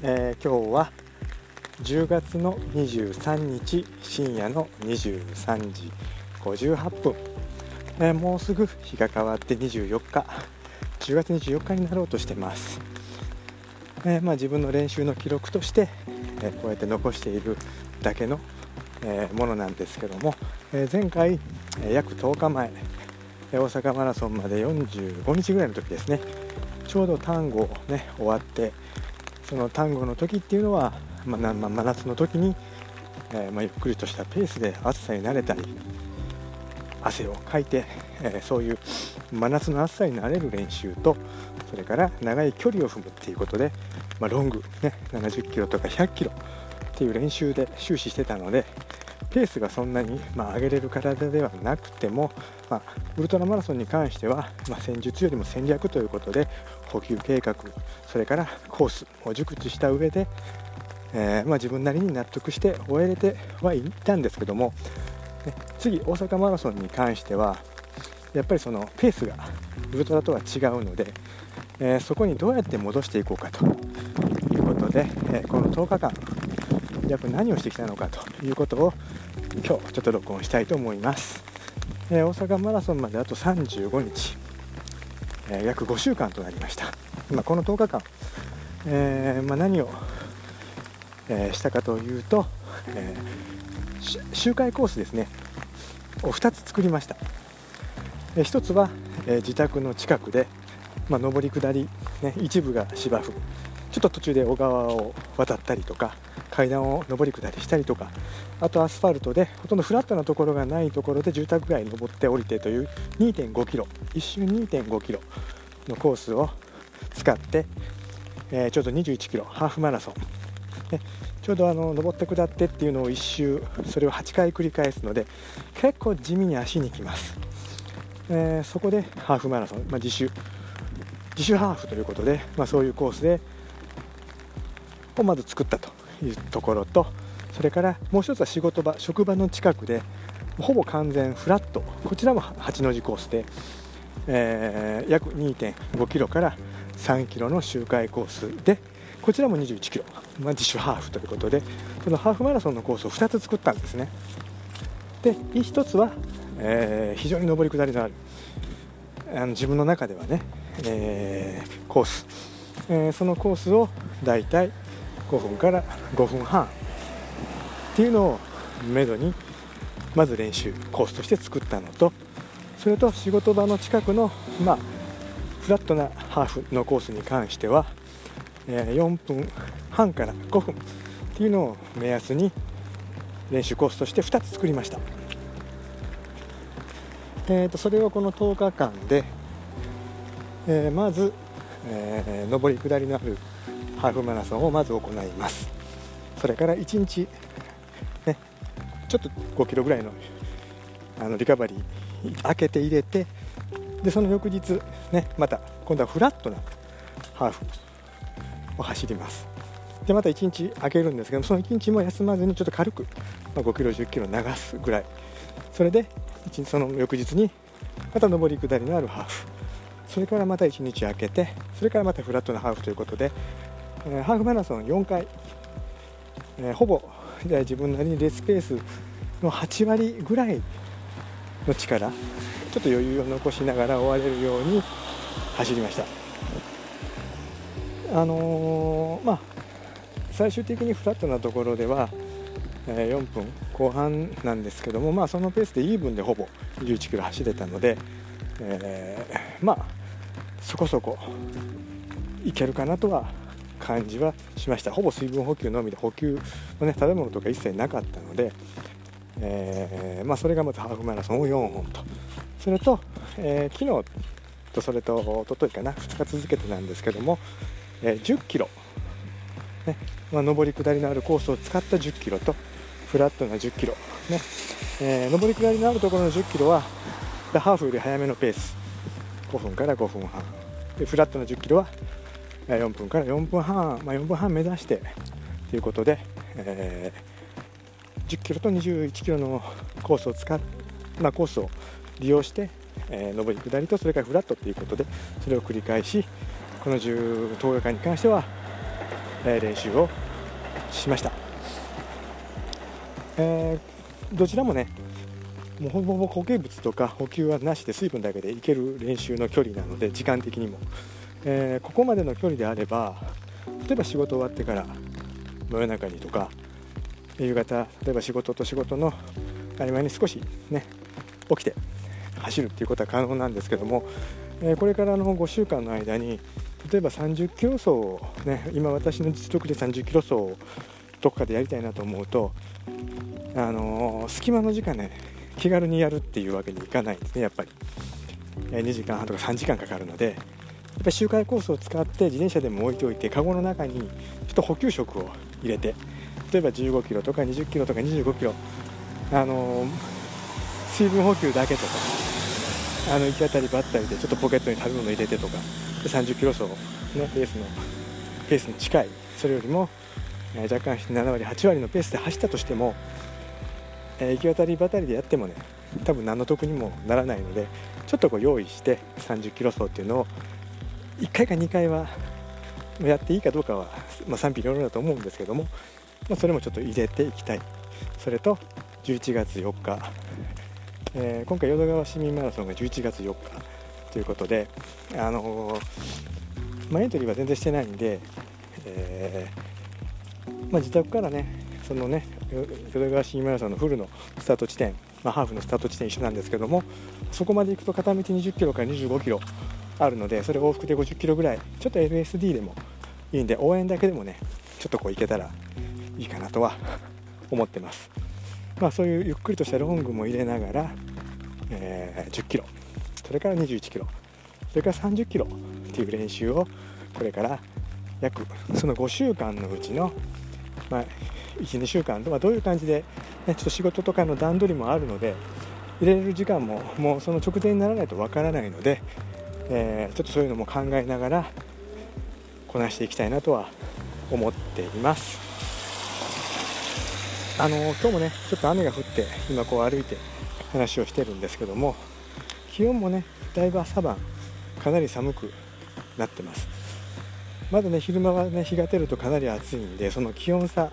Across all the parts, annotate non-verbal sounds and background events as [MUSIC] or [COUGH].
えー、今日は10月の23日深夜の23時58分、えー、もうすぐ日が変わって24日。10月24日になろうとしてます、えー、まあ、自分の練習の記録として、えこうやって残しているだけの、えものなんですけども、え前回、え約10日前大阪マラソンまで45日ぐらいの時ですね。ちょうど単語ね終わってその単語の時っていうのは、まあ、真夏の時に、えー、まあ、ゆっくりとしたペースで暑さに慣れたり汗をかいて、えー、そういう真夏の暑さに慣れる練習とそれから長い距離を踏むっていうことで、まあ、ロング、ね、70キロとか100キロっていう練習で終始してたのでペースがそんなに、まあ、上げれる体ではなくても、まあ、ウルトラマラソンに関しては、まあ、戦術よりも戦略ということで補給計画それからコースを熟知した上で、えー、まあ、自分なりに納得して終えれてはいたんですけども、ね、次大阪マラソンに関してはやっぱりそのペースがウルトラとは違うので、えー、そこにどうやって戻していこうかということで、えー、この10日間約何をしてきたのかということを今日ちょっと録音したいと思います、え、大阪マラソンまであと35日、えー、約5週間となりました、まあ、この10日間、えー、まあ、何を、えしたかというと、え周回コースですね。を2つ作りました、え1つは、え自宅の近くで、まあ、上り下り、ね、一部が芝生。ちょっと途中で小川を渡ったりとか階段を上り下りしたりとかあとアスファルトでほとんどフラットなところがないところで住宅街に登って降りてという2 5キロ1周2 5キロのコースを使って、えー、ちょうど21キロハーフマラソン、ね、ちょうどあの登って下ってっていうのを1周それを8回繰り返すので結構地味に足にきます、えー、そこでハーフマラソン、まあ、自主自主ハーフということで、まあ、そういうコースでをまず作ったというところとそれからもう一つは仕事場職場の近くでほぼ完全フラット。こちらも8の字コースで、えー、約2 5キロから3キロの周回コースでこちらも21キロ、まあ、自主ハーフということでそのハーフマラソンのコースを2つ作ったんですね。で1つは、えー、非常に上り下りのあるあの自分の中ではね、えー、コース、えー、そのコースをだいたい5分から5分半っていうのをめどにまず練習コースとして作ったのとそれと仕事場の近くの、まあ、フラットなハーフのコースに関しては、え4分半から5分っていうのを目安に練習コースとして2つ作りました、えー、とそれをこの10日間で、えー、まず、えー、上り下りのあるハーフマラソンをまず行います。それから1日、ね、ちょっと5キロぐらいのあのリカバリー開けて入れてでその翌日、ね、また今度はフラットなハーフを走ります。でまた1日開けるんですけどその1日も休まずにちょっと軽く、まあ、5キロ1 0キロ流すぐらい。それで1日その翌日にまた上り下りのあるハーフ。それからまた1日空けてそれからまたフラットなハーフということでえハーフマラソン4回、え、ほぼ自分なりにレースペースの8割ぐらいの力ちょっと余裕を残しながら終われるように走りました。あのー、まあ最終的にフラットなところでは、えー、4分後半なんですけども、まあ、そのペースでイーブンでほぼ11キロ走れたので、えー、まあそこそこいけるかなとは感じはしました。ほぼ水分補給のみで補給の、ね、食べ物とか一切なかったので、えー、まあ、それがまずハーフマラソンを4本と。それと、えー、昨日とそれとおとといかな2日続けてなんですけども、えー、10キロ、ねまあ、上り下りのあるコースを使った10キロとフラットな10キロ、ねえー、上り下りのあるところの10キロはハーフより早めのペース。5分から5分半。でフラットな10キロは4分から4分半、まあ、4分半目指してということで、えー、10キロと21キロのコースを使っ、まあ、コースを利用して、えー、上り下りとそれからフラットということでそれを繰り返しこの10 10日間に関してはえ練習をしました、えー、どちらもねもうほぼほぼ固形物とか補給はなしで水分だけでいける練習の距離なので時間的にも、えー、ここまでの距離であれば例えば仕事終わってから真夜中にとか夕方例えば仕事と仕事の合間に少しね起きて走るっていうことは可能なんですけども、えー、これからの5週間の間に例えば30キロ走をね今私の実力で30キロ走をどこかでやりたいなと思うとあのー、隙間の時間ね気軽にやるっていうわけにいかないんですねやっぱり、えー、2時間半とか3時間かかるのでっぱ周回コースを使って自転車でも置いておいてカゴの中にちょっと補給食を入れて例えば15キロとか20キロとか25キロあのー、水分補給だけとかあの行き当たりばったりでちょっとポケットに食べ物入れてとかで30キロ走、ね、レースのペースに近いそれよりも、え、若干7割8割のペースで走ったとしても、えー、行き当たりばったりでやってもね多分何の得にもならないのでちょっとこう用意して30キロ走っていうのを1回か2回はやっていいかどうかは、まあ、賛否両論だと思うんですけども、まあ、それもちょっと入れていきたい。それと11月4日、えー、今回淀川市民マラソンが11月4日。ということで、あのー、まあ、エントリーは全然してないんで、えー、まあ、自宅からねそのね淀川市民マラソンのフルのスタート地点、まあ、ハーフのスタート地点一緒なんですけどもそこまで行くと片道20キロから25キロあるのでそれ往復で50キロぐらいちょっと LSD でもいいんで応援だけでもねちょっとこう行けたらいいかなとは [LAUGHS] 思ってます。まあそういうゆっくりとしたロングも入れながら、えー、10キロ。それから21キロ。それから30キロっていう練習をこれから約その5週間のうちの、まあ、12週間とはどういう感じで、ね、ちょっと仕事とかの段取りもあるので入れる時間ももうその直前にならないとわからないので、えー、ちょっとそういうのも考えながらこなしていきたいなとは思っています。あの今日もねちょっと雨が降って今こう歩いて話をしてるんですけども気温もねだいぶ朝晩かなり寒くなってます。まだね昼間はね日が照るとかなり暑いんでその気温差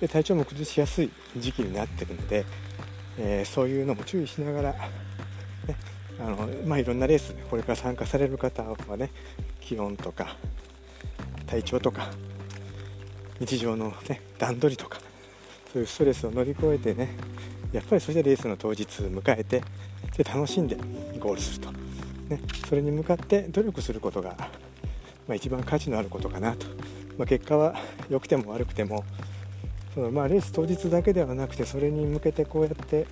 で体調も崩しやすい時期になってるので、えー、そういうのも注意しながら、ねあのまあ、いろんなレースこれから参加される方はね気温とか体調とか日常の、ね、段取りとかそういうストレスを乗り越えてねやっぱりそしてレースの当日迎えてで楽しんでゴールすると、ね、それに向かって努力することが、まあ、一番価値のあることかなと、まあ、結果は良くても悪くてもそのまあレース当日だけではなくてそれに向けてこうやって、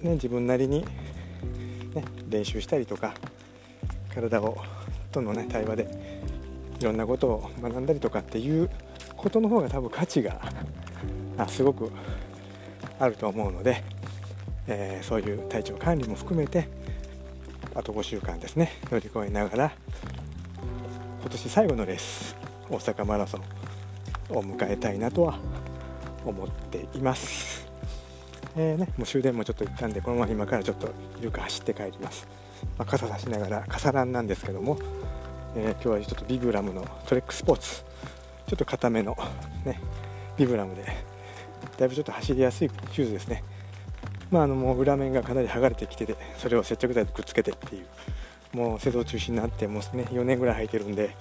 ね、自分なりに、練習したりとか体をとの、ね、対話でいろんなことを学んだりとかっていうことの方が多分価値がすごくあると思うので、えー、そういう体調管理も含めてあと5週間ですね乗り越えながら今年最後のレース大阪マラソンを迎えたいなとは思っています、えー、ね、もう終電もちょっと行ったんでこのまま今からちょっとゆく走って帰ります、まあ、傘差しながら傘ランなんですけども、えー、今日はちょっとビブラムのトレックスポーツちょっと固めのねビブラムでだいぶちょっと走りやすいシューズですね。まあ、あのもう裏面がかなり剥がれてきててそれを接着剤でくっつけてっていうもう製造中止になってもうね4年ぐらい履いてるんで、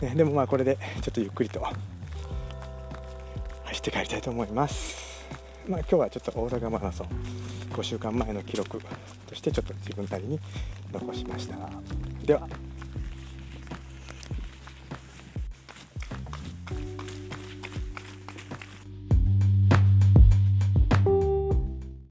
ね、でもまあこれでちょっとゆっくりと走って帰りたいと思います。まあ、今日はちょっと大阪マラソン5週間前の記録としてちょっと自分なりに残しました。では